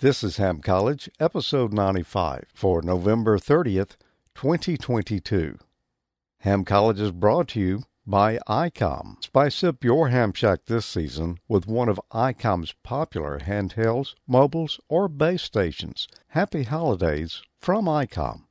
This is Ham College, episode 95 for November 30th, 2022. Ham College is brought to you by ICOM. Spice up your ham shack this season with one of ICOM's popular handhelds, mobiles, or base stations. Happy holidays from ICOM.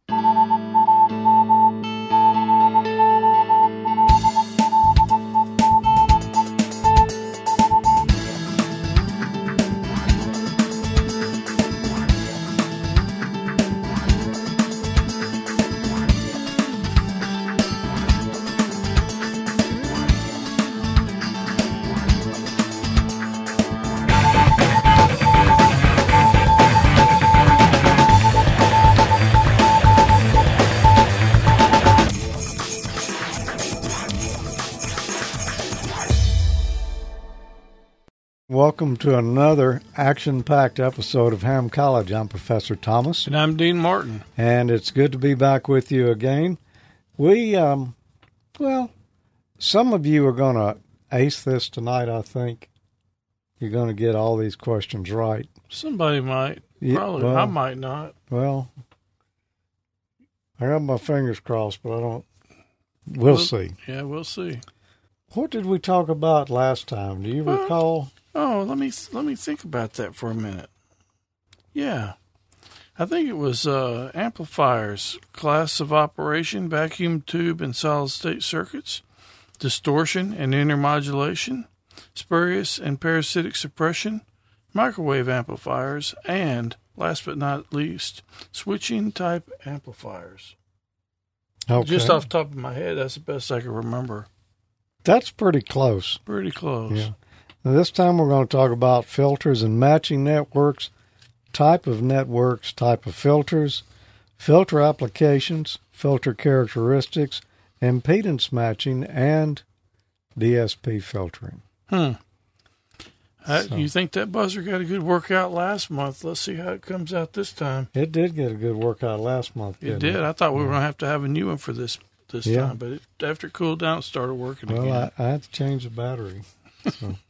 Welcome to another action packed episode of Ham College. I'm Professor Thomas. And I'm Dean Martin. And it's good to be back with you again. We, um, well, some of you are going to ace this tonight, I think. You're going to get all these questions right. Somebody might. Yeah, Probably. well- I might not. Well, I got my fingers crossed, but I don't. We'll Well- see. Yeah, we'll see. What did we talk about last time? Do you Well- recall? Oh, let me let me think about that for a minute. Yeah, I think it was uh, amplifiers, class of operation, vacuum tube and solid state circuits, distortion and intermodulation, spurious and parasitic suppression, microwave amplifiers, and last but not least, switching type amplifiers. Okay. Just off the top of my head, that's the best I can remember. That's pretty close. Pretty close. Yeah. Now, this time we're going to talk about filters and matching networks, type of networks, type of filters, filter applications, filter characteristics, impedance matching, and DSP filtering. Hmm. Uh, So- You think that buzzer got a good workout last month? Let's see how it comes out this time. It did get a good workout last month. It did. I thought we were going to have to have a new one for this this Yeah. time, but it, after it cooled down, it started working Well, again. I, I had to change the battery. So.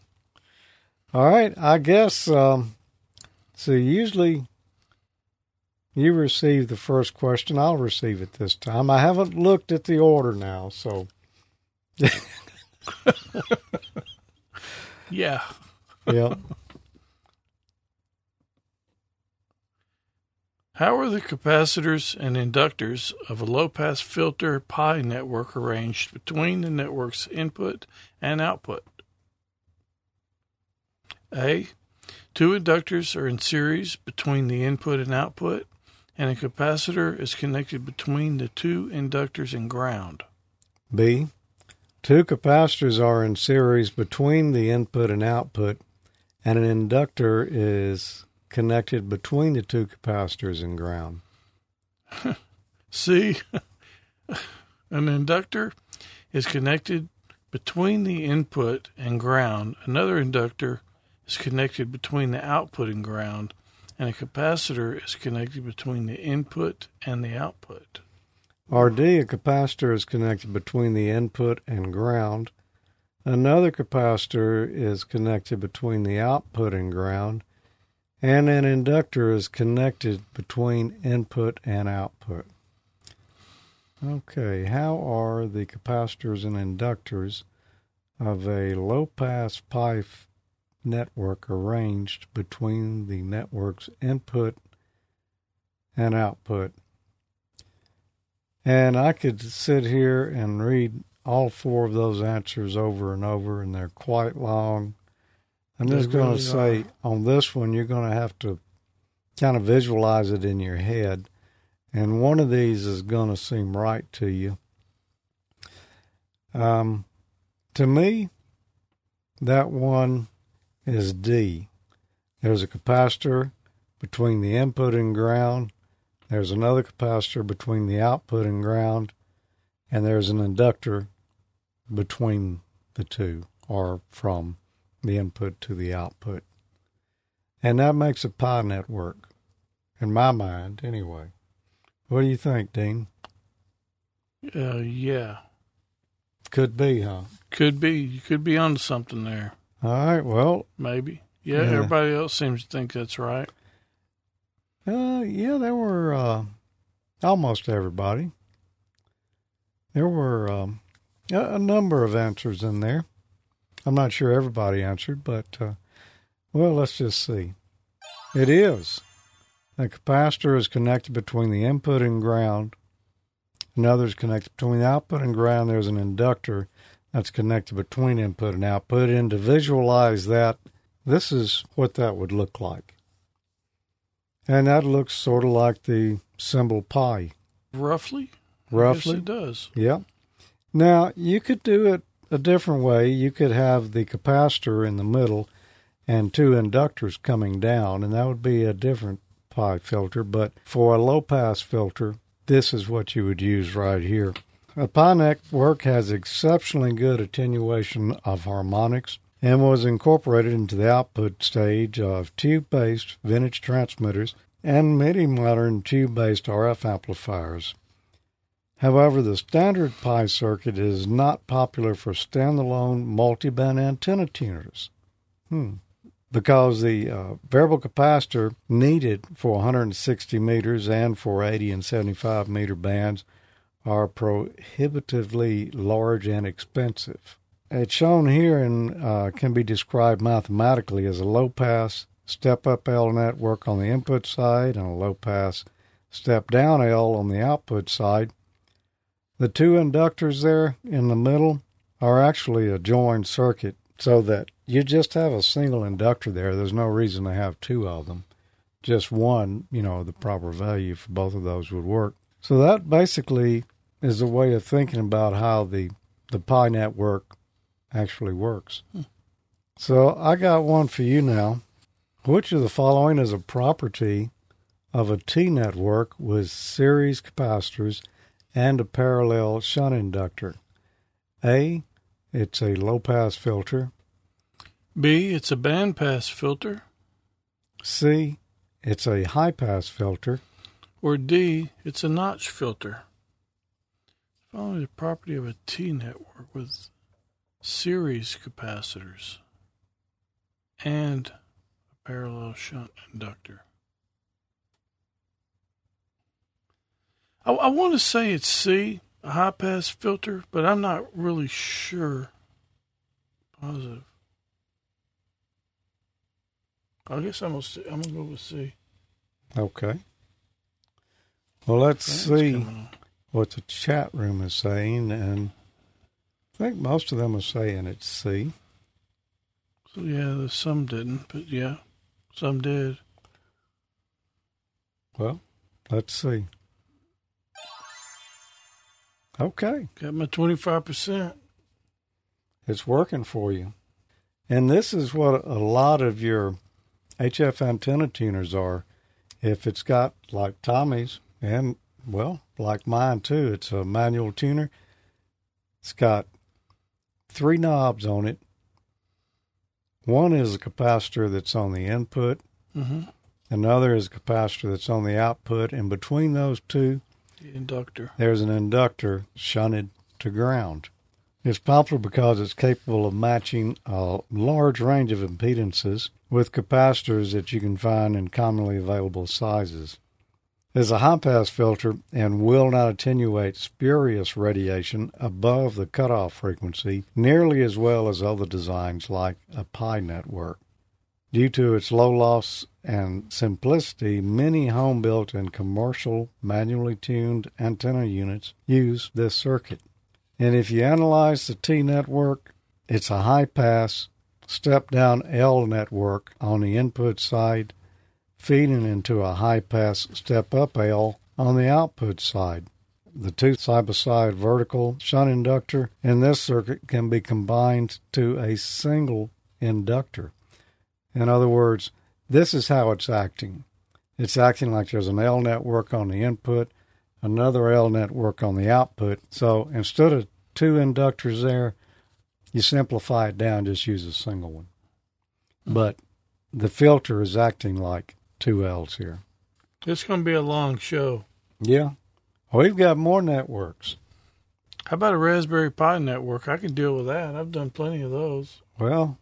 All right, I guess. Um, so usually you receive the first question. I'll receive it this time. I haven't looked at the order now, so yeah. yeah. How are the capacitors and inductors of a low pass filter pi network arranged between the network's input and output? A. Two inductors are in series between the input and output, and a capacitor is connected between the two inductors and ground. B. Two capacitors are in series between the input and output, and an inductor is connected between the two capacitors and ground. C. An inductor is connected between the input and ground. Another inductor is connected between the output and ground. And a capacitor is connected between the input and the output. RD, a capacitor is connected between the input and ground. Another capacitor is connected between the output and ground. And an inductor is connected between input and output. Okay, how are the capacitors and inductors of a low pass pi f- network arranged between the network's input and output? And I could sit here and read all four of those answers over and over, and they're quite long. I'm just going really to say on this one, you're going to have to kind of visualize it in your head. And one of these is going to seem right to you. Um, to me, that one is D. There's a capacitor between the input and ground. There's another capacitor between the output and ground, and there's an inductor between the two, or from the input to the output. And that makes a pi network, in my mind, anyway. What do you think, Dean? Uh, yeah. Could be, huh? Could be. You could be onto something there. All right. Well, Maybe. Yeah, Yeah. everybody else seems to think that's right. Uh, yeah, there were uh, almost everybody. There were um, a, a number of answers in there. I'm not sure everybody answered, but uh, well, let's just see. It is. The capacitor is connected between the input and ground. Another is connected between the output and ground. There's an inductor that's connected between input and output. And to visualize that, this is what that would look like. And that looks sort of like the symbol pi. Roughly? Roughly. It does. Yeah. Now, you could do it a different way. You could have the capacitor in the middle and two inductors coming down, and that would be a different pi filter. But for a low pass filter, this is what you would use right here. A pi network has exceptionally good attenuation of harmonics and was incorporated into the output stage of tube based vintage transmitters and many modern tube based RF amplifiers. However, the standard pi circuit is not popular for standalone multiband antenna tuners. Hmm. Because the uh, variable capacitor needed for 160 meters and for 80 and 75 meter bands are prohibitively large and expensive. It's shown here and uh, can be described mathematically as a low pass step up L network on the input side and a low pass step down L on the output side. The two inductors there in the middle are actually a joined circuit so that you just have a single inductor there. There's no reason to have two of them. Just one, you know, the proper value for both of those would work. So that basically is a way of thinking about how the the pi network actually works. Hmm. So I got one for you now. Which of the following is a property of a T network with series capacitors and a parallel shunt inductor? A. It's a low pass filter. B. It's a band pass filter. C. It's a high pass filter. Or D. It's a notch filter. Following the property of a T network with series capacitors and a parallel shunt inductor. I, I want to say it's C, a high pass filter, but I'm not really sure. Positive. I guess I'm gonna, I'm gonna go with C. Okay. Well, let's see what the chat room is saying, and I think most of them are saying it's C. So yeah, some didn't, but yeah, some did. Well, let's see. Okay. Got my 25%. It's working for you. And this is what a lot of your HF antenna tuners are. If it's got, like Tommy's, and, well, like mine too, it's a manual tuner. It's got three knobs on it. One is a capacitor that's on the input. Mm-hmm. Another is a capacitor that's on the output. And between those two, the inductor. There's an inductor shunted to ground. It's popular because it's capable of matching a large range of impedances with capacitors that you can find in commonly available sizes. It's a high pass filter and will not attenuate spurious radiation above the cutoff frequency nearly as well as other designs like a pi network. Due to its low loss and simplicity, many home built and commercial manually tuned antenna units use this circuit. And if you analyze the T network, it's a high pass, step down L network on the input side, feeding into a high pass step up L on the output side. The two side by side vertical shunt inductor in this circuit can be combined to a single inductor. In other words, this is how it's acting. It's acting like there's an L network on the input, another L network on the output. So instead of two inductors there, you simplify it down, just use a single one. But the filter is acting like two L's here. It's going to be a long show. Yeah. Oh, we've got more networks. How about a Raspberry Pi network? I can deal with that. I've done plenty of those. Well,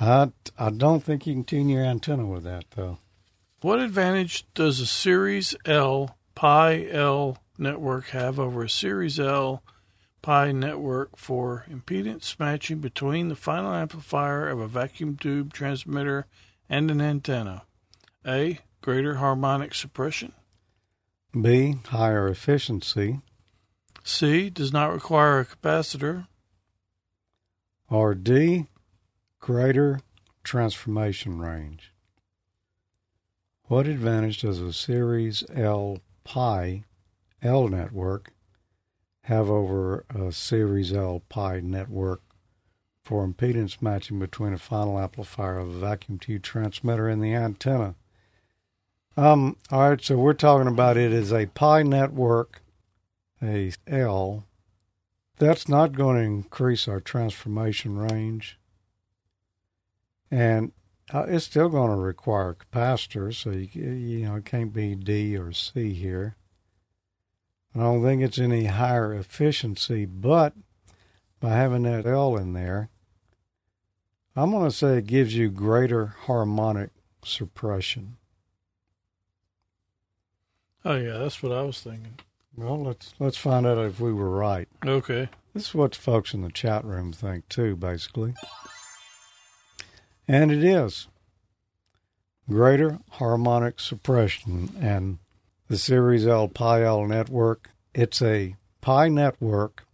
I, I don't think you can tune your antenna with that, though. What advantage does a Series L Pi L network have over a Series L Pi network for impedance matching between the final amplifier of a vacuum tube transmitter and an antenna? A. Greater harmonic suppression. B. Higher efficiency. C. Does not require a capacitor. Or D. Greater transformation range. What advantage does a Series L Pi L network have over a Series L Pi network for impedance matching between a final amplifier of a vacuum tube transmitter and the antenna? Um, all right, so we're talking about it as a pi network, a L. That's not going to increase our transformation range. And uh, it's still going to require capacitors, so you, you know, it can't be D or C here. I don't think it's any higher efficiency, but by having that L in there, I'm going to say it gives you greater harmonic suppression. Oh yeah, that's what I was thinking. Well, let's let's find out if we were right. Okay. This is what the folks in the chat room think too, basically. And it is greater harmonic suppression and the Series L Pi L network. It's a pi network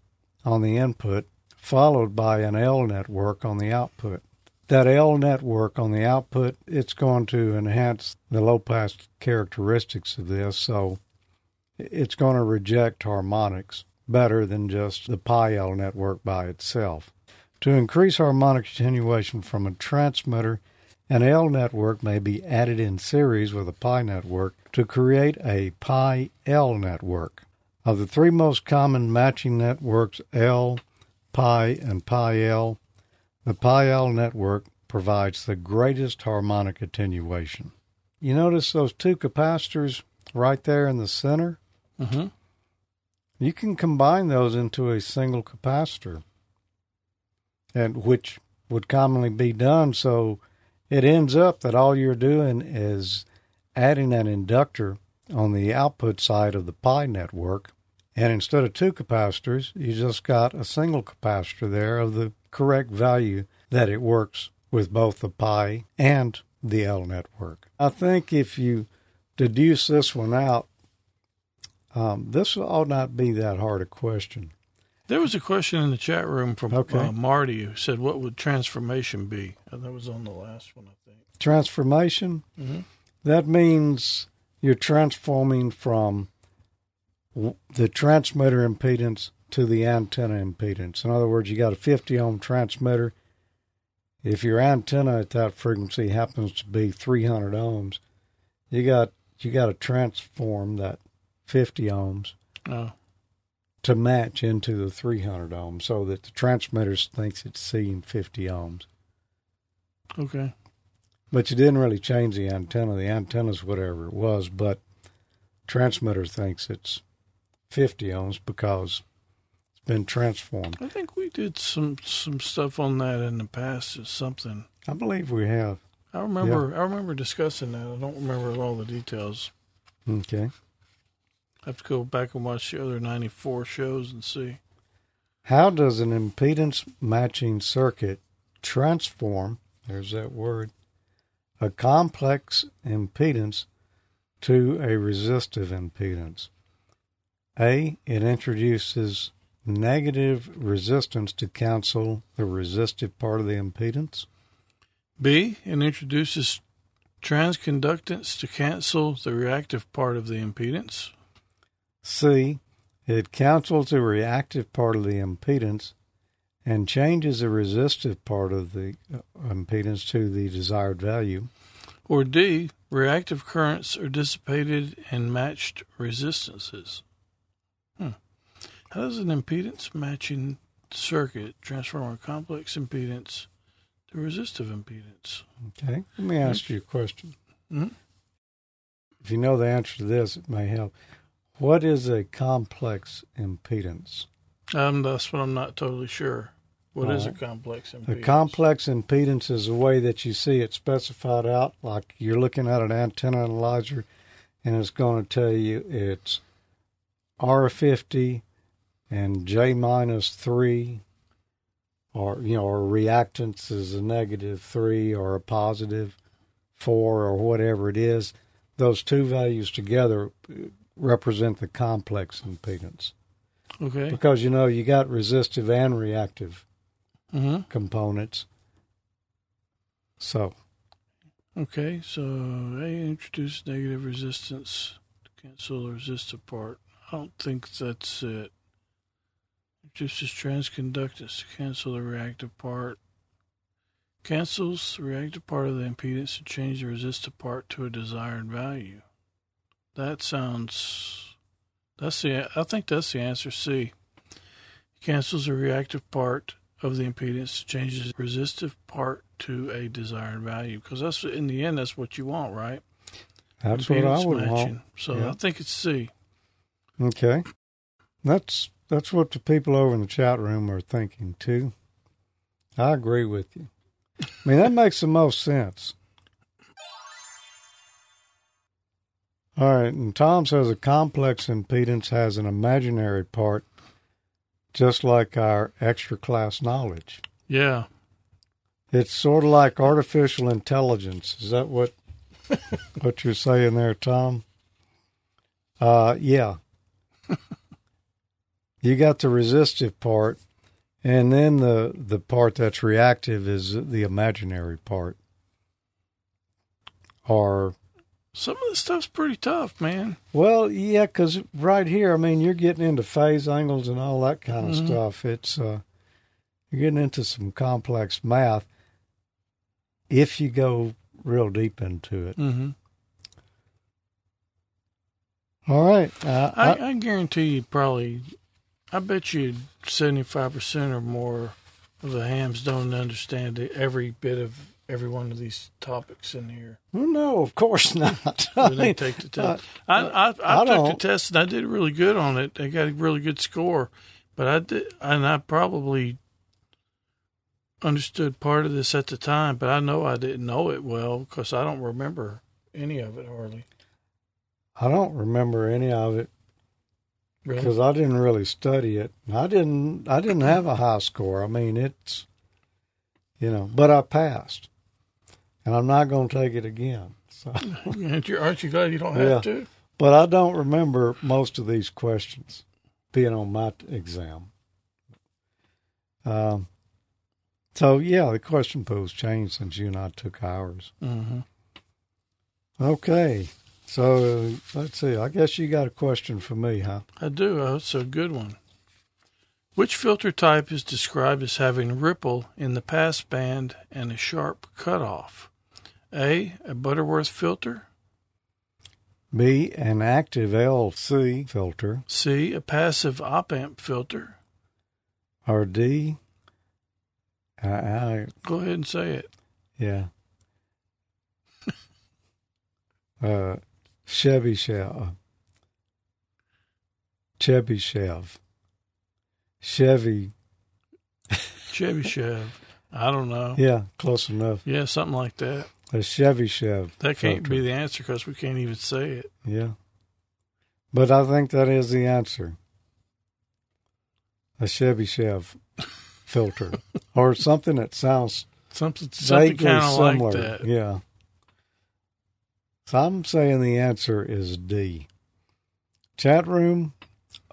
on the input followed by an L network on the output. That L network on the output, it's going to enhance the low pass characteristics of this, so it's going to reject harmonics better than just the pi L network by itself. To increase harmonic attenuation from a transmitter, an L network may be added in series with a pi network to create a pi L network. Of the three most common matching networks, L, pi, and pi L, the pi L network provides the greatest harmonic attenuation. You notice those two capacitors right there in the center? Mm-hmm. You can combine those into a single capacitor, and which would commonly be done. So it ends up that all you're doing is adding an inductor on the output side of the pi network, and instead of two capacitors, you just got a single capacitor there of the correct value that it works with both the pi and the L network. I think if you deduce this one out, um, this ought not be that hard a question. There was a question in the chat room from Okay. uh, Marty who said, "What would transformation be?" And that was on the last one, I think. Transformation, Mhm. that means you're transforming from the transmitter impedance to the antenna impedance. In other words, you got a 50 ohm transmitter. If your antenna at that frequency happens to be 300 ohms, you got you got to transform that 50 ohms Oh, to match into the 300 ohms so that the transmitter thinks it's seeing 50 ohms. okay. But you didn't really change the antenna. The antenna's whatever it was, but transmitter thinks it's 50 ohms because been transformed. I think we did some some stuff on that in the past. Or something. I believe we have. I remember. I remember discussing that. I don't remember all the details. Okay. I have to go back and watch the other ninety four shows and see. How does an impedance matching circuit transform, there's that word, a complex impedance to a resistive impedance? A, it introduces negative resistance to cancel the resistive part of the impedance. B. It introduces transconductance to cancel the reactive part of the impedance. C, it cancels the reactive part of the impedance and changes the resistive part of the uh, impedance to the desired value. Or D. Reactive currents are dissipated in matched resistances. How does an impedance matching circuit transform a complex impedance to resistive impedance? Okay, let me ask you a question. Mhm. If you know the answer to this, it may help. What is a complex impedance? Um, that's what I'm not totally sure What is a complex impedance? The complex impedance is the way that you see it specified out, like you're looking at an antenna analyzer, and it's going to tell you it's R50 and J minus 3, or, you know, or reactance is a negative 3 or a positive 4 or whatever it is. Those two values together represent the complex impedance. Okay. Because, you know, you got resistive and reactive hmm components. So, Okay. So A introduce negative resistance to cancel the resistive part. I don't think that's it. Introduces transconductance to cancel the reactive part. Cancels the reactive part of the impedance to change the resistive part to a desired value. That sounds. That's the. I think that's the answer. C. Cancels the reactive part of the impedance to change the resistive part to a desired value. Because that's in the end, that's what you want, right? that's what I Impedance would want. So Yeah. I think it's C. Okay. That's that's what the people over in the chat room are thinking too. I agree with you. I mean, that makes the most sense. All right, and Tom says a complex impedance has an imaginary part, just like our extra class knowledge. Yeah. It's sort of like artificial intelligence. Is that what what you're saying there, Tom? Uh, yeah. You got the resistive part, and then the the part that's reactive is the imaginary part. Or Some of this stuff's pretty tough, man. well, yeah, because right here, I mean, you're getting into phase angles and all that kind of Mhm. stuff. It's uh, you're getting into some complex math if you go real deep into it. Mm-hmm. All right, uh, I, I, I guarantee you probably, I bet you 75% or more of the hams don't understand every bit of every one of these topics in here. well, no, of course not. I When they mean, take the uh, test. I, I, I, I took the don't- test and I did really good on it. I got a really good score, but I did, and I probably understood part of this at the time, but I know I didn't know it well because I don't remember any of it hardly. I don't remember any of it Really? because I didn't really study it. I didn't. I didn't have a high score. I mean, it's you know, but I passed, and I'm not going to take it again. So. Aren't you, aren't you glad you don't have Yeah. to? But I don't remember most of these questions being on my exam. Um, so yeah, the question pool's changed since you and I took ours. Mm-hmm. Okay, so let's see. I guess you got a question for me, huh? I do. Oh, it's a good one. Which filter type is described as having ripple in the pass band and a sharp cutoff? A. A Butterworth filter. B, an active LC filter, C. A passive op amp filter. or D, I, I Go ahead and say it. yeah, uh, Chevy Chev, Chevy Chev, Chevy. Chevy Chev. I don't know. Yeah, close enough. Yeah, something like that. A Chevy Chev. That can't filter. be the answer because we can't even say it. Yeah, but I think that is the answer. A Chevy Chev filter, or something that sounds Something, something kind of like that. Yeah. So I'm saying the answer is D. Chat room,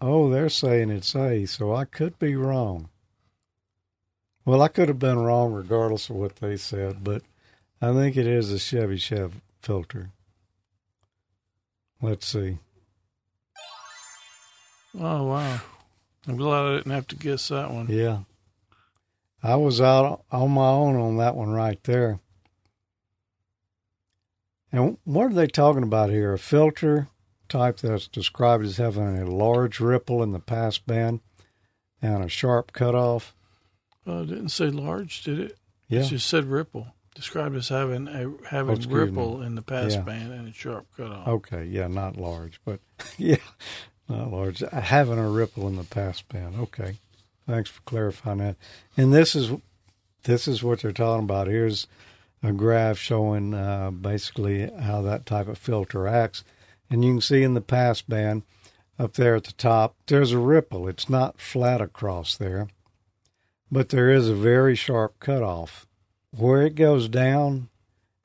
oh, they're saying it's A, so I could be wrong. Well, I could have been wrong regardless of what they said, but I think it is a Chevy Chev filter. Let's see. Oh wow! I'm glad I didn't have to guess that one. Yeah. I was out on my own on that one right there. And what are they talking about here? A filter type that's described as having a large ripple in the pass band and a sharp cutoff. Oh, it didn't say large, did it? Yeah. It just said ripple. Described as having a having oh, excuse ripple in the pass Yeah. band and a sharp cutoff. Okay. Yeah. Not large, but yeah, not large. Uh, having a ripple in the pass band. Okay. Thanks for clarifying that. And this is this is what they're talking about. Here's a graph showing uh, basically how that type of filter acts, and you can see in the pass band up there at the top, there's a ripple. It's not flat across there, but there is a very sharp cutoff. Where it goes down,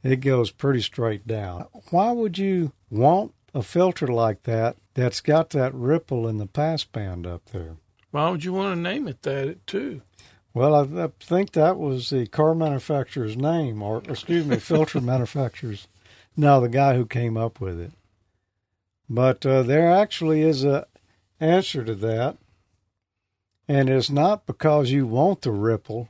it goes pretty straight down. Why would you want a filter like that that's got that ripple in the pass band up there? Why would you want to name it that too? Well, I, I think that was the car manufacturer's name, or excuse me, filter manufacturer's. Now the guy who came up with it. But uh, there actually is a answer to that, and it's not because you want the ripple;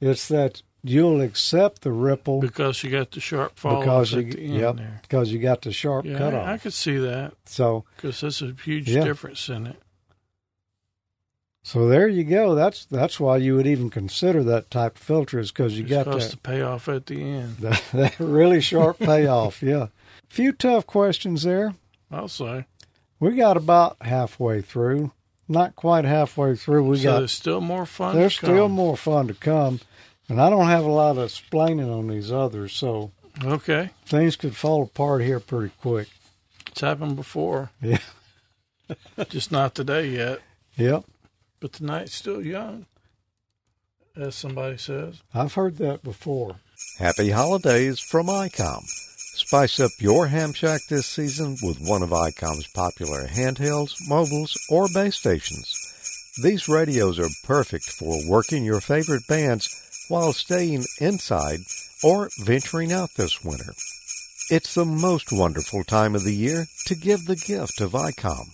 it's that you'll accept the ripple Because you got the sharp fall because you the end yep there. because you got the sharp Yeah, cutoff. I, I could see that so because there's a huge Yeah. difference in it. So there you go. That's that's why you would even consider that type of filter is because you It's got supposed that to pay off at the end. that, that really sharp payoff. Yeah, few tough questions there. I'll say. We got about halfway through. Not quite halfway through. We so got there's still more fun. there's to still come. more fun to come, and I don't have a lot of explaining on these others, so Okay, things could fall apart here pretty quick. it's happened before. Yeah. Just not today yet. Yep, But tonight's still young, as somebody says. I've heard that before. Happy holidays from ICOM. Spice up your ham shack this season with one of ICOM's popular handhelds, mobiles, or base stations. These radios are perfect for working your favorite bands while staying inside or venturing out this winter. It's the most wonderful time of the year to give the gift of ICOM.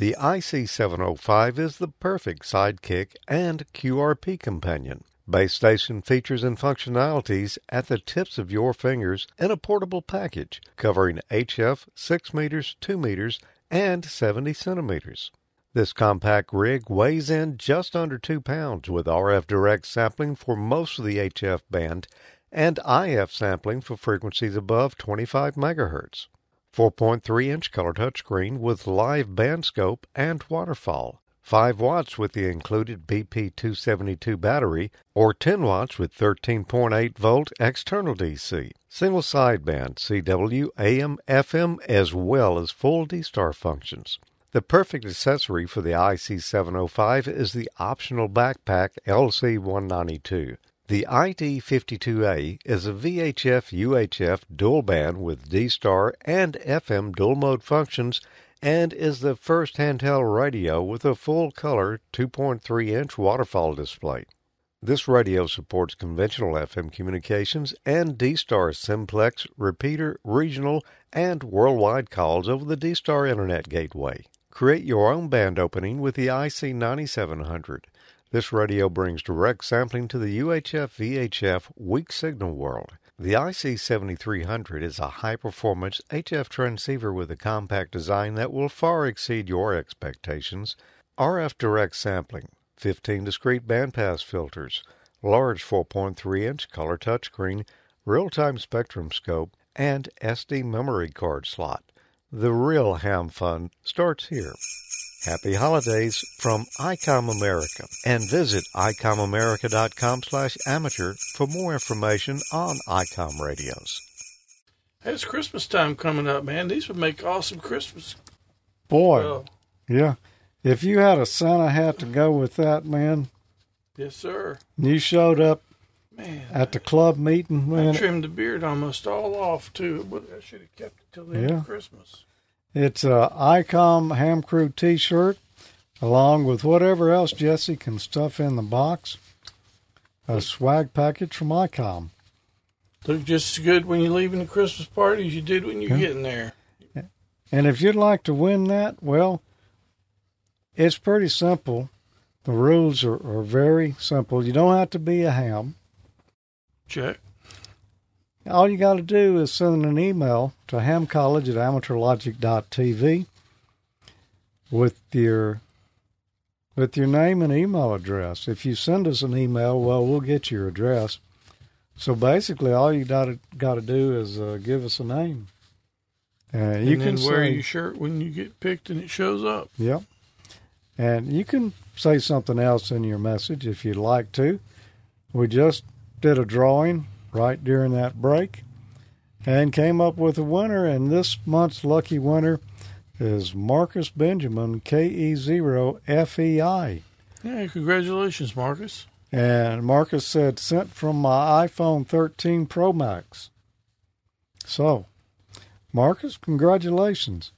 The IC705 is the perfect sidekick and QRP companion. Base station features and functionalities at the tips of your fingers in a portable package covering HF 6 meters, 2 meters, and 70 centimeters. This compact rig weighs in just under 2 pounds with RF direct sampling for most of the HF band and IF sampling for frequencies above 25 megahertz. 4.3 inch color touchscreen with live band scope and waterfall. 5 watts with the included BP272 battery, or 10 watts with 13.8 volt external DC. Single sideband CW, AM, FM, as well as full D-Star functions. The perfect accessory for the IC705 is the optional backpack LC192. The ID52A is a VHF UHF dual band with D-Star and FM dual mode functions and is the first handheld radio with a full color 2.3 inch waterfall display. This radio supports conventional FM communications and D-Star simplex, repeater, regional, and worldwide calls over the D-Star Internet Gateway. Create your own band opening with the IC9700. This radio brings direct sampling to the UHF VHF weak signal world. The IC7300 is a high performance HF transceiver with a compact design that will far exceed your expectations. RF direct sampling, 15 discrete bandpass filters, large 4.3 inch color touchscreen, real time spectrum scope, and SD memory card slot. The real ham fun starts here. Happy holidays from ICOM America and visit icomamerica.com slash amateur for more information on ICOM radios. Hey, it's Christmas time coming up, man. These would make awesome Christmas. Boy, Oh, yeah. If you had a Santa hat to go with that, man, yes, sir. and you showed up Man, at the club meeting, I man, trimmed the beard almost all off too, but I should have kept it till the end of Christmas. It's a ICOM Ham Crew T-shirt, along with whatever else Jesse can stuff in the box. A swag package from ICOM. Look just as good when you're leaving the Christmas party as you did when you're Yeah. getting there. And if you'd like to win that, well, it's pretty simple. The rules are, are very simple. You don't have to be a ham. Check. All you got to do is send an email to hamcollege at amateurlogic.tv with your with your name and email address. If you send us an email, well, we'll get your address. So basically, all you got to got to do is uh, give us a name. Uh, you and can wear say, your shirt when you get picked and it shows up. Yep. And you can say something else in your message if you'd like to. We just did a drawing right during that break and came up with a winner. And this month's lucky winner is Marcus Benjamin, KE0FEI. Yeah, congratulations, Marcus. And Marcus said, sent from my iPhone 13 Pro Max. So, Marcus, congratulations.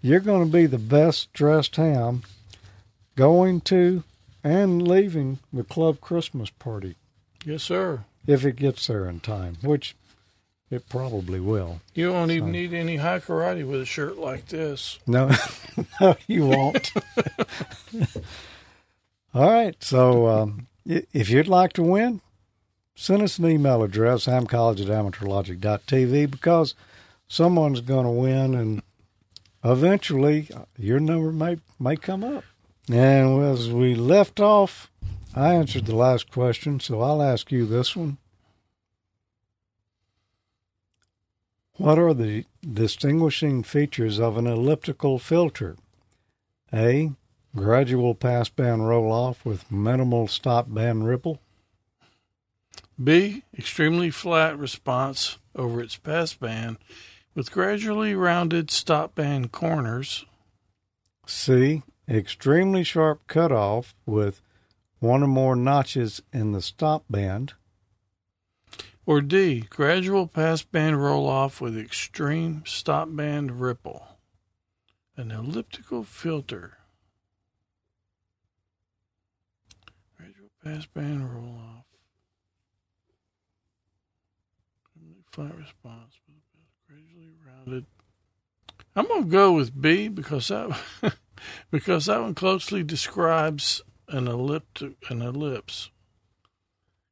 You're going to be the best dressed ham going to and leaving the club Christmas party Yes, sir. If it gets there in time, which it probably will. You won't even So- need any Hai Karate with a shirt like this. No, no, you won't. All right. So um, if you'd like to win, send us an email address, hamcollege at amateurlogic.tv, because someone's going to win, and eventually uh, your number may, may come up. And as we left off, I answered the last question, so I'll ask you this one. What are the distinguishing features of an elliptical filter? A. Gradual passband roll off with minimal stop band ripple. B. Extremely flat response over its passband with gradually rounded stop band corners. C. Extremely sharp cutoff with one or more notches in the stop band. Or D. Gradual passband roll off with extreme stop band ripple. An elliptical filter. Gradual passband roll off. Flat response gradually rounded. I'm gonna go with B because that because that one closely describes an elliptic an ellipse.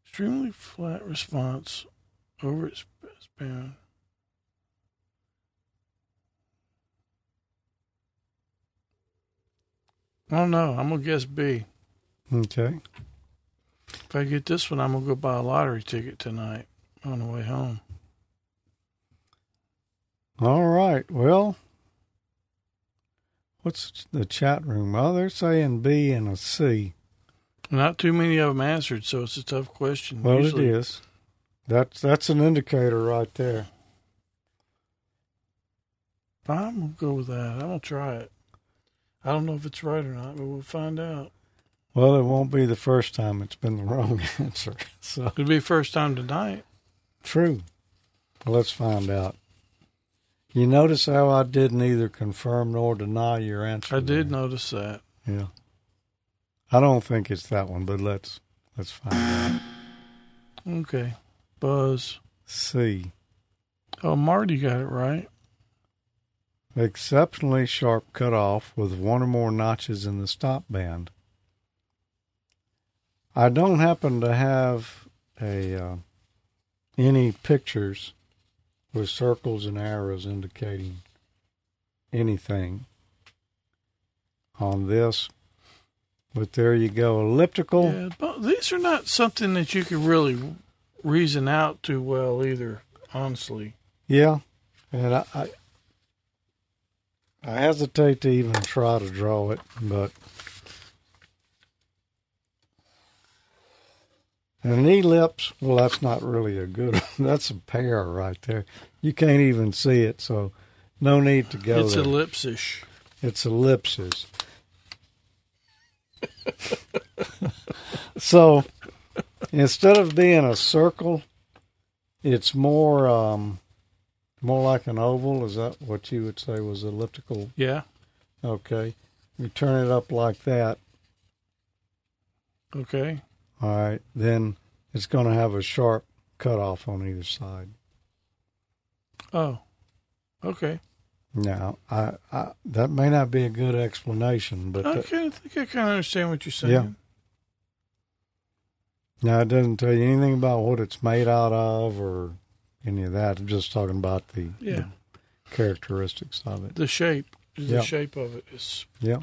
Extremely flat response over its span. I don't know. I'm gonna guess B. Okay. If I get this one, I'm gonna go buy a lottery ticket tonight on the way home. All right. Well, what's the chat room? Oh, they're saying B and a C. Not too many of them answered, so it's a tough question. Well, Usually- it is. That's that's an indicator right there. I'm gonna go with that. I'm gonna try it. I don't know if it's right or not, but we'll find out. Well, it won't be the first time it's been the wrong answer. So It'll be first time tonight. true. Well, let's find out. You notice how I did neither confirm nor deny your answer. I did there? notice that. Yeah. I don't think it's that one, but let's let's find out. Okay. Buzz. C. Oh, Marty got it right. Exceptionally sharp cutoff with one or more notches in the stop band. I don't happen to have a uh, any pictures with circles and arrows indicating anything on this, but there you go. Elliptical. Yeah, but these are not something that you can really reason out too well either. Honestly, Yeah, and I, I I hesitate to even try to draw it, but an ellipse. Well, that's not really a good. One. That's a pair right there. You can't even see it, so no need to go it's there. ellipsish. It's ellipses. so instead of being a circle, it's more um, more like an oval. Is that what you would say was elliptical? Yeah. Okay. You turn it up like that. Okay. All right. Then it's going to have a sharp cutoff on either side. Oh. Okay. Now, I, I that may not be a good explanation, but I kind of think I kind of understand what you're saying. Yeah. Now it doesn't tell you anything about what it's made out of or any of that. I'm just talking about the, Yeah. the characteristics of it. The shape. The Yeah. shape of it is Yeah.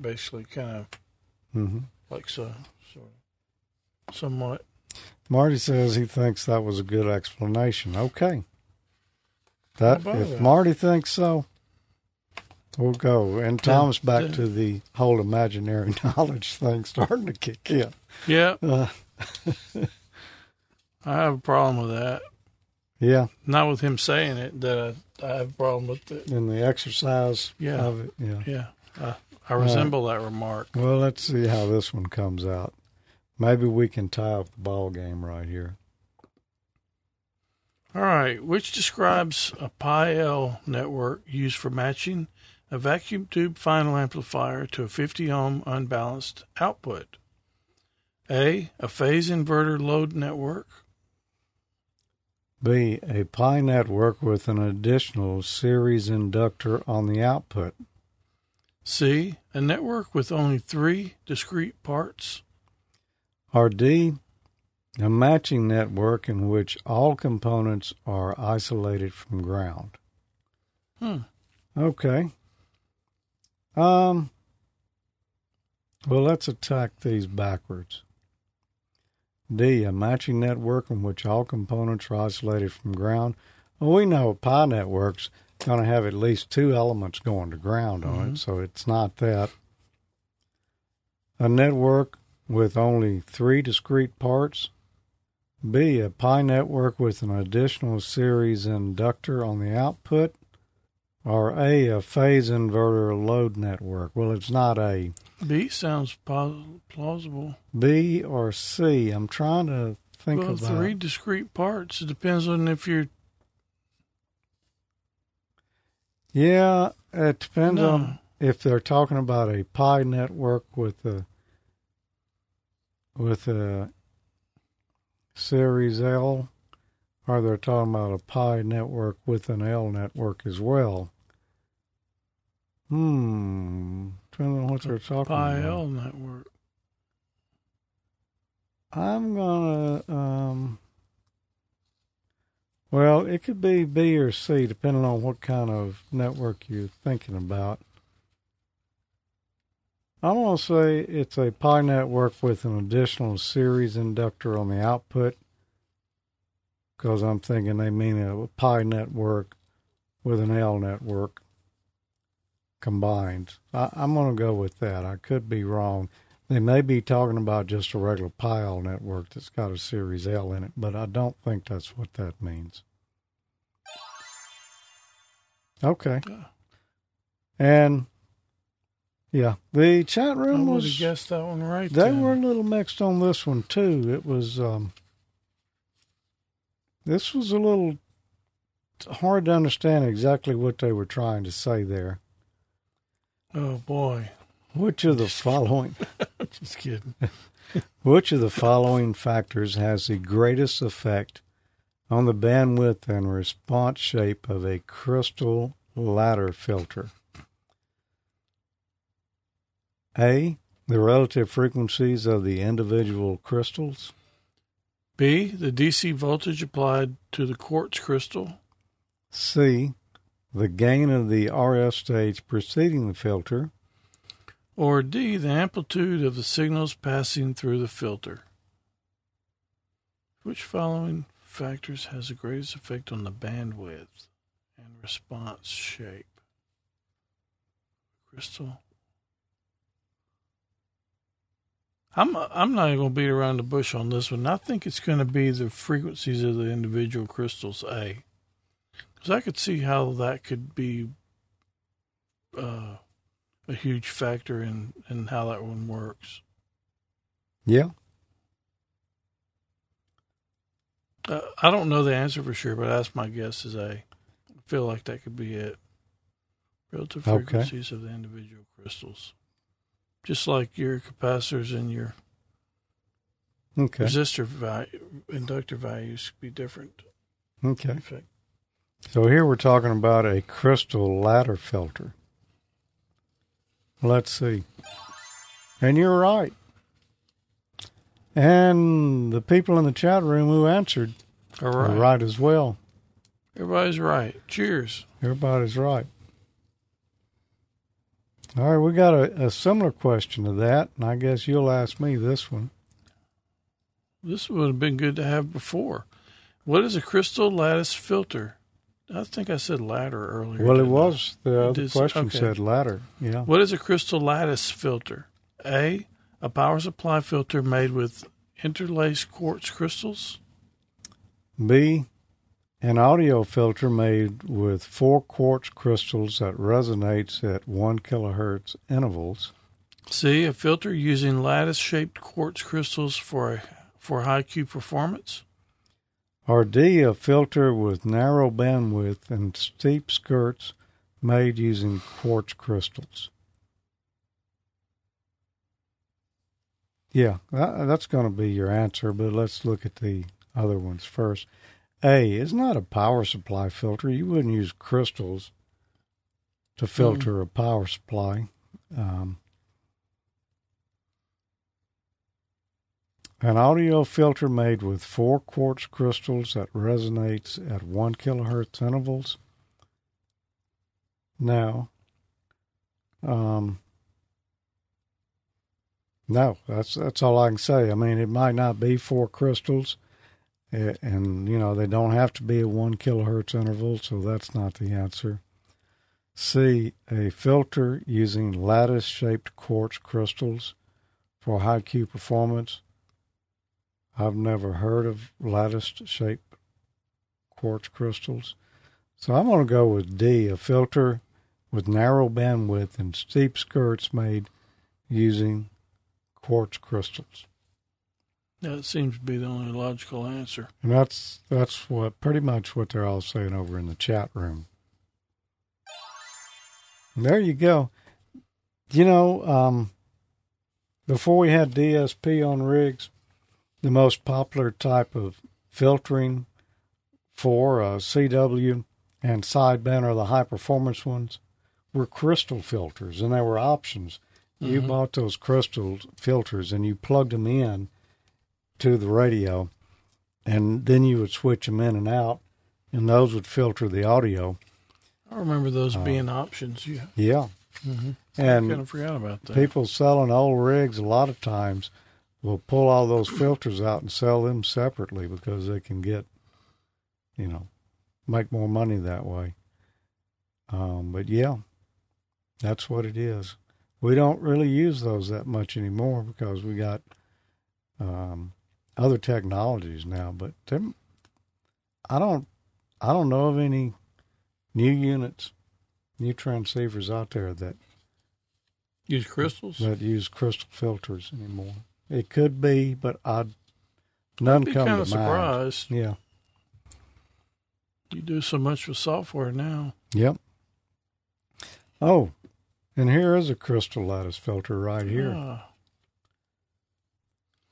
basically kind of hmm like so, sort of, somewhat. Marty says he thinks that was a good explanation. Okay. That if that? Marty thinks so, We'll go. And Tom's back to the whole imaginary knowledge thing starting to kick in. Yeah, Uh, I have a problem with that. yeah, Not with him saying it. That I, I have a problem with it. in the exercise Yeah. of it. Yeah. Yeah, uh, I resemble that remark. Well, let's see how this one comes out. Maybe we can tie up the ball game right here. All right, which describes a Pi-L network used for matching a vacuum tube final amplifier to a 50 ohm unbalanced output. A. A phase inverter load network. B. A pi network with an additional series inductor on the output. C. A network with only three discrete parts. Or D. A matching network in which all components are isolated from ground. Hmm. Okay. Um. Well, let's attack these backwards. D. A matching network in which all components are isolated from ground. Well, we know a pi network's going to have at least two elements going to ground on it, so it's not that. A network with only three discrete parts. B. A pi network with an additional series inductor on the output. Or A. A phase inverter load network. Well, it's not A. B sounds plausible. B or C. I'm trying to think well, about three discrete parts. It depends on if you're. Yeah, it depends No. on if they're talking about a pi network with a with a series L, or they're talking about a pi network with an L network as well. Hmm. Depending on what they're talking about. Pi-L network. I'm gonna um well, it could be B or C depending on what kind of network you're thinking about. I'm gonna say it's a pi network with an additional series inductor on the output because I'm thinking they mean a pi network with an L network combined. I, I'm gonna go with that. I could be wrong. They may be talking about just a regular Pi-L network that's got a series L in it, but I don't think that's what that means. Okay. And yeah, the chat I room would have was guessed that one right. There. They then. were a little mixed on this one too. It was um this was a little hard to understand exactly what they were trying to say there. Oh boy, Which of the following just kidding. Which of the following factors has the greatest effect on the bandwidth and response shape of a crystal ladder filter? A. The relative frequencies of the individual crystals. B. The DC voltage applied to the quartz crystal. C. The gain of the RF stage preceding the filter. Or D. The amplitude of the signals passing through the filter. Which following factors has the greatest effect on the bandwidth and response shape? Crystal. I'm I'm not even going to beat around the bush on this one. I think it's going to be the frequencies of the individual crystals. A, because I could see how that could be uh, a huge factor in in how that one works. Yeah. Uh, I don't know the answer for sure, but that's my guess. Is A. I feel like that could be it. Relative Okay. frequencies of the individual crystals, just like your capacitors and your Okay. resistor value, inductor values could be different. Okay. So here we're talking about a crystal ladder filter. Let's see. And you're right. And the people in the chat room who answered are right. right as well. Everybody's right. Cheers. Everybody's right. All right, we got a, a similar question to that, and I guess you'll ask me this one. This would have been good to have before. What is a crystal lattice filter? I think I said ladder earlier. Well, it didn't I? was the other Dis- question okay. said ladder. Yeah. What is a crystal lattice filter? A. A power supply filter made with interlaced quartz crystals. B, an audio filter made with four quartz crystals that resonates at one kilohertz intervals. See, a filter using lattice shaped quartz crystals for for high Q performance. Or D, a filter with narrow bandwidth and steep skirts made using quartz crystals. Yeah, that's going to be your answer, but let's look at the other ones first. A is not a power supply filter. You wouldn't use crystals to filter a power supply. Um, An audio filter made with four quartz crystals that resonates at one kilohertz intervals. Now, um, no, that's that's all I can say. I mean, it might not be four crystals, and you know they don't have to be at one kilohertz interval, so that's not the answer. C, a filter using lattice-shaped quartz crystals for high Q performance. I've never heard of lattice shaped quartz crystals. So I'm going to go with D, a filter with narrow bandwidth and steep skirts made using quartz crystals. That seems to be the only logical answer. And that's that's what pretty much what they're all saying over in the chat room. And there you go. You know, um, before we had DSP on rigs, the most popular type of filtering for uh, CW and sideband or the high performance ones were crystal filters, and there were options. You Mhm. bought those crystal filters and you plugged them in to the radio, and then you would switch them in and out, and those would filter the audio. I remember those Uh, being options. Yeah, Yeah, mm-hmm. and kind of forgot about that. people selling old rigs a lot of times will pull all those filters out and sell them separately because they can get, you know, make more money that way. Um, but yeah, that's what it is. We don't really use those that much anymore because we got um, other technologies now. But I don't, I don't know of any new units, new transceivers out there that Use crystals. that use crystal filters anymore. It could be, but I none I'd be come kind to of mind. surprised. Yeah. You do so much with software now. Yep. Oh, and here is a crystal lattice filter right here. Ah,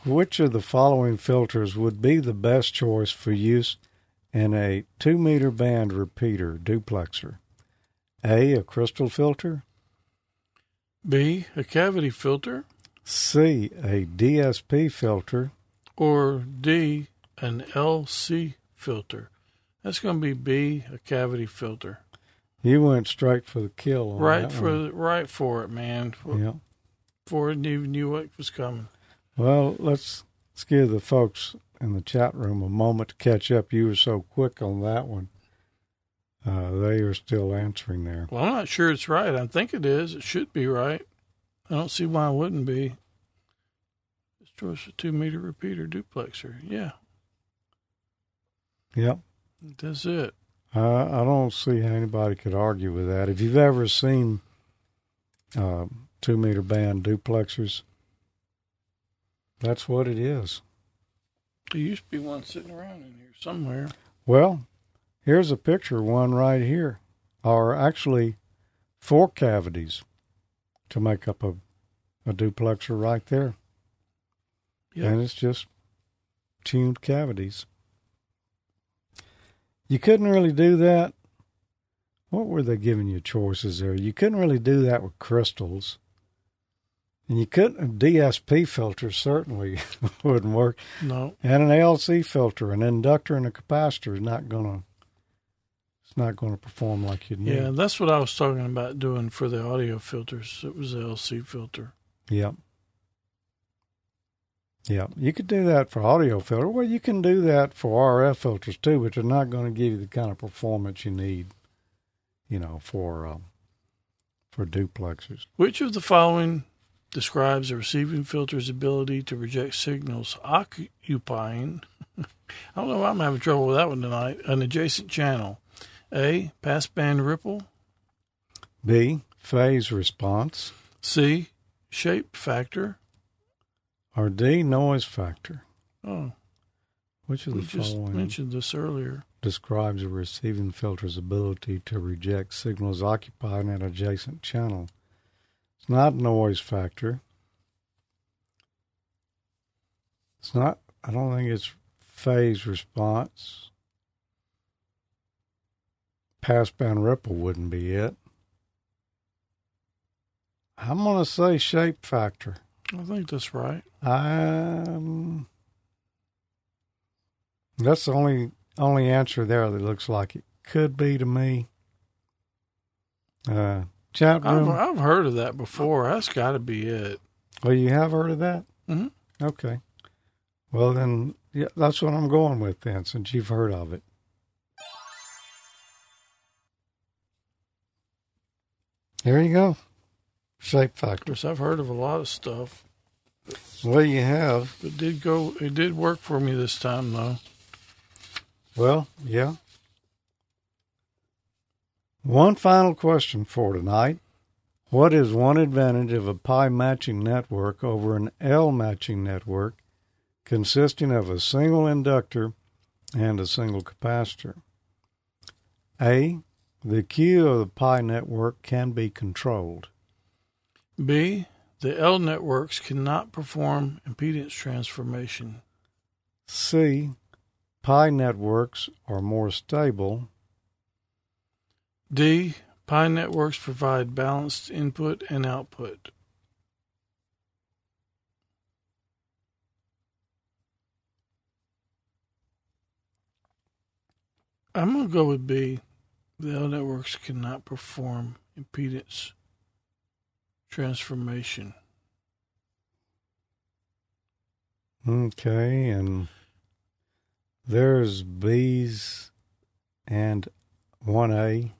Which of the following filters would be the best choice for use in a two meter band repeater duplexer? A, a crystal filter. B, a cavity filter, C, a DSP filter. or D, an LC filter. That's going to be B, a cavity filter. You went straight for the kill. On Right that for one. the, right for it, man. Yeah. Before it even knew what was coming. Well, let's let's give the folks in the chat room a moment to catch up. You were so quick on that one. Uh, they are still answering there. Well, I'm not sure it's right. I think it is. It should be right. I don't see why it wouldn't be. This choice a two meter repeater duplexer. Yeah, Yep. that's it. Uh, I don't see how anybody could argue with that. If you've ever seen uh, two meter band duplexers, that's what it is. There used to be one sitting around in here somewhere. Well, here's a picture of one right here, are actually four cavities to make up a, a duplexer right there. Yeah. and it's just tuned cavities. You couldn't really do that. What were they giving you choices there? You couldn't really do that with crystals. And you couldn't, a DSP filter certainly wouldn't work. No. And an ALC filter, an inductor and a capacitor is not going to, it's not going to perform like you'd need. Yeah, that's what I was talking about doing for the audio filters. It was a LC filter. Yep. Yeah, you could do that for audio filter. Well, you can do that for RF filters too, but they're not going to give you the kind of performance you need, you know, for um, for duplexers. Which of the following describes a receiving filter's ability to reject signals occupying? I don't know why I'm having trouble with that one tonight. An adjacent channel. A. Passband ripple. B. Phase response. C. Shape factor. Or D. Noise factor. Oh, Which of we the just following mentioned this earlier. describes a receiving filter's ability to reject signals occupying an adjacent channel? It's not noise factor. It's not, I don't think it's phase response. Passband ripple wouldn't be it. I'm going to say shape factor. I think that's right. Um, that's the only only answer there that looks like it could be to me. Uh, chat I've, room. I've heard of that before. That's got to be it. well, you have heard of that? Mhm. Okay. Well, then, yeah, that's what I'm going with then, since you've heard of it. There you go. Shape Of factor. course, I've heard of a lot of stuff. Well, you have. It did go. It did work for me this time, though. Well, yeah. One final question for tonight. What is one advantage of a pi matching network over an L matching network consisting of a single inductor and a single capacitor? A. The Q of the pi network can be controlled. B. The L networks cannot perform impedance transformation. C. Pi networks are more stable. D. Pi networks provide balanced input and output. I'm going to go with B. The L networks cannot perform impedance transformation. Okay, and there's B's and one A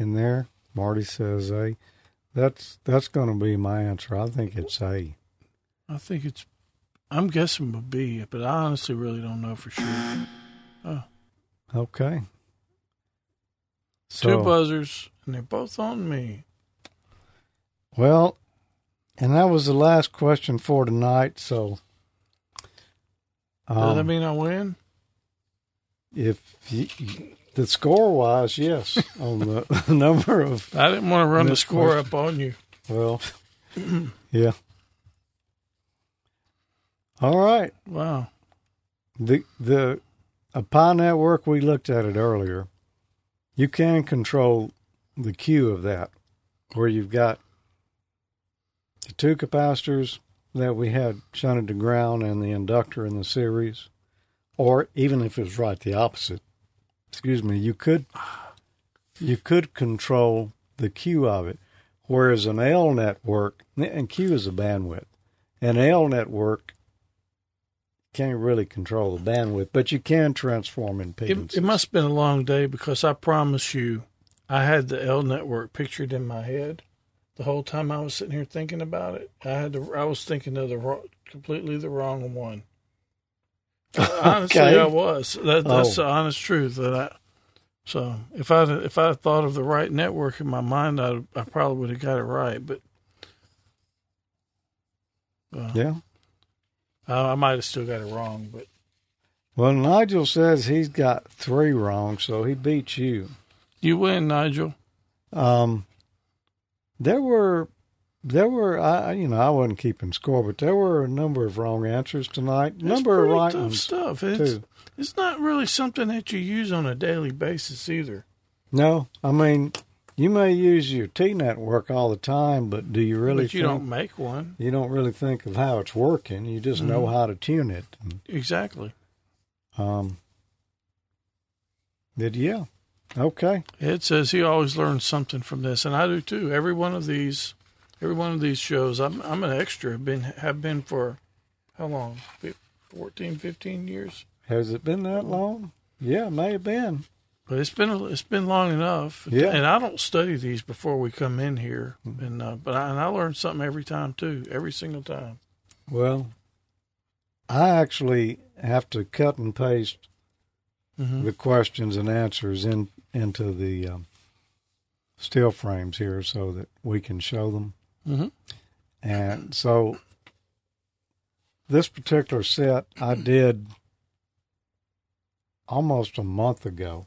in there. Marty says A. That's that's going to be my answer. I think it's A. I think it's, I'm guessing with B, but I honestly really don't know for sure. Okay. Two buzzers, and they're both on me. well, and that was the last question for tonight. So, Does that um, mean I win? if you, the score wise, yes, on the number of I didn't want to run the score up on you. well, yeah. All right. Wow. The the a Pi network we looked at it earlier. You can control the Q of that, where you've got the two capacitors that we had shunted to ground and the inductor in the series, or even if it was right the opposite. Excuse me, you could you could control the Q of it, whereas an L network and Q is a bandwidth. An L network can't really control the bandwidth, but you can transform impedances. It, it must have been a long day because I promise you, I had the L network pictured in my head the whole time I was sitting here thinking about it. I had to, I was thinking of the wrong, completely the wrong one. Honestly, Okay. I was. That, that's Oh. the honest truth. That I. So if I if I thought of the right network in my mind, I I probably would have got it right. But uh, Yeah. I, I might have still got it wrong. But Well, Nigel says he's got three wrong, so he beats you. you win, Nigel. Um, there were, there were, I you know I wasn't keeping score, but there were a number of wrong answers tonight. It's number of right tough stuff. It's, too. It's not really something that you use on a daily basis either. No, I mean you may use your T network all the time, but do you really? but you think, don't make one. You don't really think of how it's working. You just know Mhm. how to tune it. And, Exactly. um. Did yeah? Okay. Ed says he always learns something from this, and I do too. Every one of these, every one of these shows, I'm I'm an extra. Been have been for how long? Fif- 14, 15 years. Has it been that long? Yeah, it may have been. But it's been it's been long enough. Yeah. And I don't study these before we come in here, and uh, but I, and I learn something every time too, every single time. Well, I actually have to cut and paste Mm-hmm. the questions and answers in into the um, steel frames here so that we can show them. Mm-hmm. And so this particular set I did almost a month ago.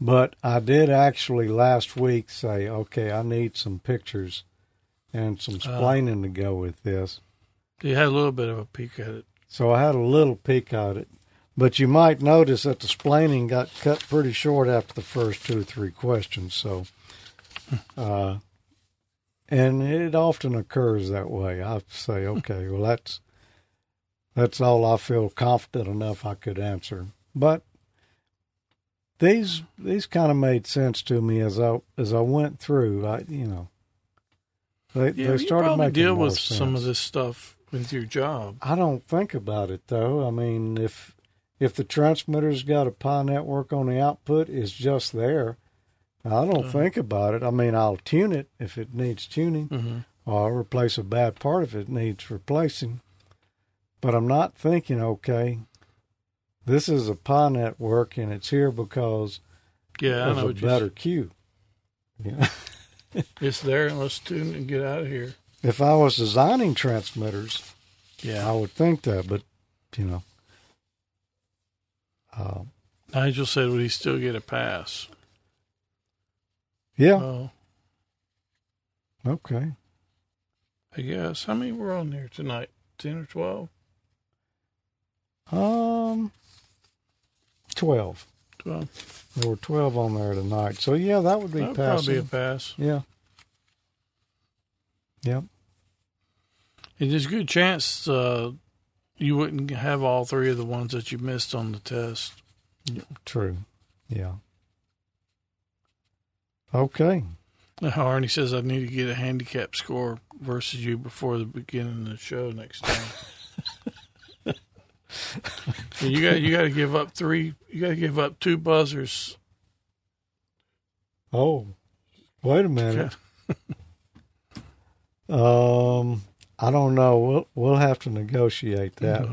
But I did actually last week say, okay, I need some pictures and some splaining to go with this. You had a little bit of a peek at it. So I had a little peek at it. But you might notice that the splaining got cut pretty short after the first two or three questions. So, uh, and it often occurs that way. I say, okay, well, that's that's all I feel confident enough I could answer. But these these kind of made sense to me as I as I went through. I you know they Yeah, they you started probably making deal more with some of this stuff with your job. I don't think about it though. I mean, if if the transmitter's got a pi network on the output, it's just there. I don't Uh-huh. think about it. I mean, I'll tune it if it needs tuning, Mm-hmm. or I'll replace a bad part if it needs replacing. But I'm not thinking, okay, this is a pi network and it's here because Yeah, I of a better Q. Yeah. It's there, and let's tune it and get out of here. if I was designing transmitters, yeah, I would think that, but you know. Uh, Nigel said, would he still get a pass? Yeah. Oh, Okay. I guess. How many were on there tonight? 10 or 12? Um, twelve. 12. There were twelve on there tonight. So yeah, that would be That would probably be a pass. Yeah. Yep. And there's a good chance uh, you wouldn't have all three of the ones that you missed on the test. True. Yeah. Okay. Now, Arnie says I need to get a handicap score versus you before the beginning of the show next time. You got you got to give up three. You got to give up two buzzers. Oh, wait a minute. Um, I don't know. We'll we'll have to negotiate that.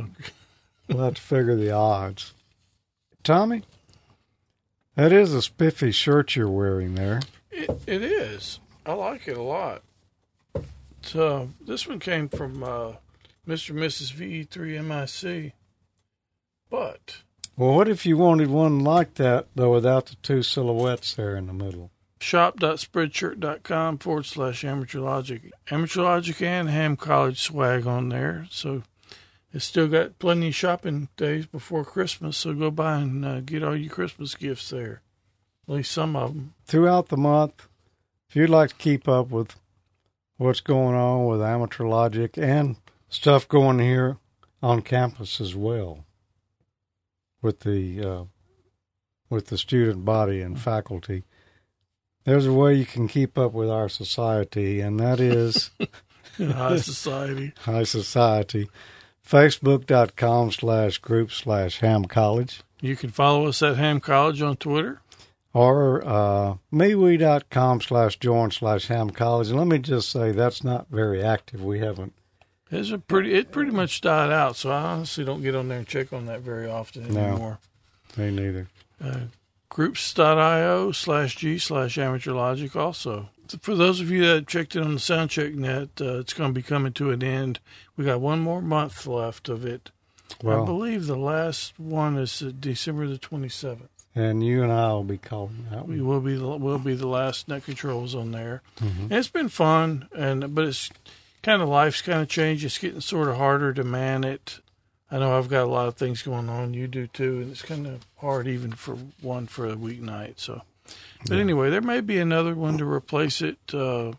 We'll have to figure the odds. Tommy, that is a spiffy shirt you're wearing there. It, it is. I like it a lot. So this one came from uh, Mr. and Mrs. VE3MIC. But Well, what if you wanted one like that, though, without the two silhouettes there in the middle? shop.spreadshirt.com forward slash amateur logic. Amateur logic and ham college swag on there. So it's still got plenty of shopping days before Christmas. So go by and uh, get all your Christmas gifts there. At least some of them. Throughout the month, if you'd like to keep up with what's going on with amateur logic and stuff going here on campus as well, with the uh, with the student body and faculty, there's a way you can keep up with our society, and that is. High society. High Society. Facebook.com slash group slash Ham College. You can follow us at Ham College on Twitter. Or uh, MeWe.com slash join slash Ham College. And let me just say that's not very active. We haven't. It's a pretty. It pretty much died out. So I honestly don't get on there and check on that very often No. anymore. Me neither. uh, groups.io slash g slash amateur logic also for those of you that checked it on the soundcheck net uh, it's going to be coming to an end. We got one more month left of it. I believe the last one is uh, december the 27th and you and I will be calling that we will be the, will be the last net controls on there. Mhm. it's been fun and but it's kind of life's kind of changed. It's getting sort of harder to man it. I know I've got a lot of things going on. You do too, and it's kind of hard even for one for a weeknight. So, but Yeah. anyway, there may be another one to replace it uh,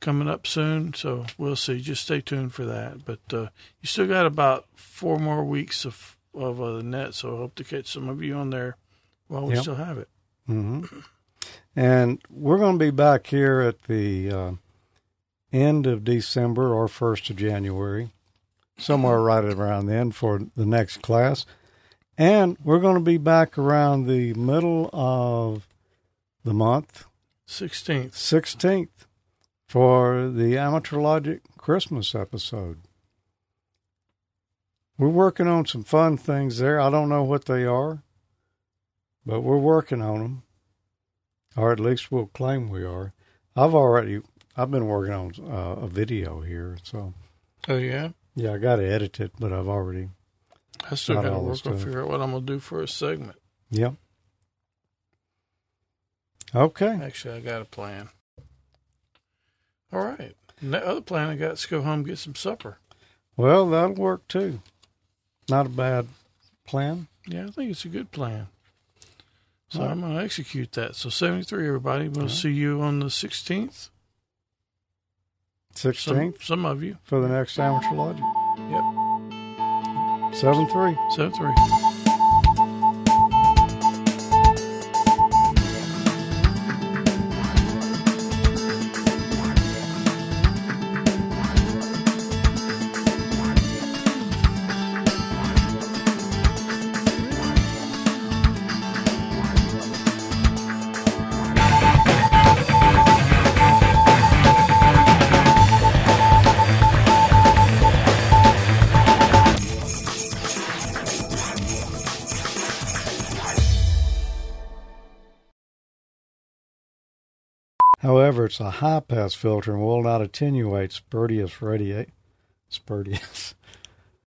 coming up soon. So we'll see. Just stay tuned for that. But uh, you still got about four more weeks of of uh, the net, so I hope to catch some of you on there while we Yep. still have it. hmm And we're going to be back here at the uh, end of December or 1st of January somewhere right around then for the next class. And we're going to be back around the middle of the month, 16th. 16th, for the Amateur Logic Christmas episode. We're working on some fun things there. I don't know what they are, but we're working on them, or at least we'll claim we are. I've already, I've been working on uh, a video here, so Oh, yeah? yeah, I got to edit it, but I've already, I still got to work on figure out what I'm going to do for a segment. yep. Okay. Actually, I got a plan. All right. And the other plan I got is go home and get some supper. Well, that'll work too. Not a bad plan. Yeah, I think it's a good plan. So right. I'm going to execute that. So 73, everybody. We'll right. see you on the 16th. 16th some of you. for the next amateur logic. Yep. 7 3. 73. It's a high pass filter and will not attenuate spurious radiate spurious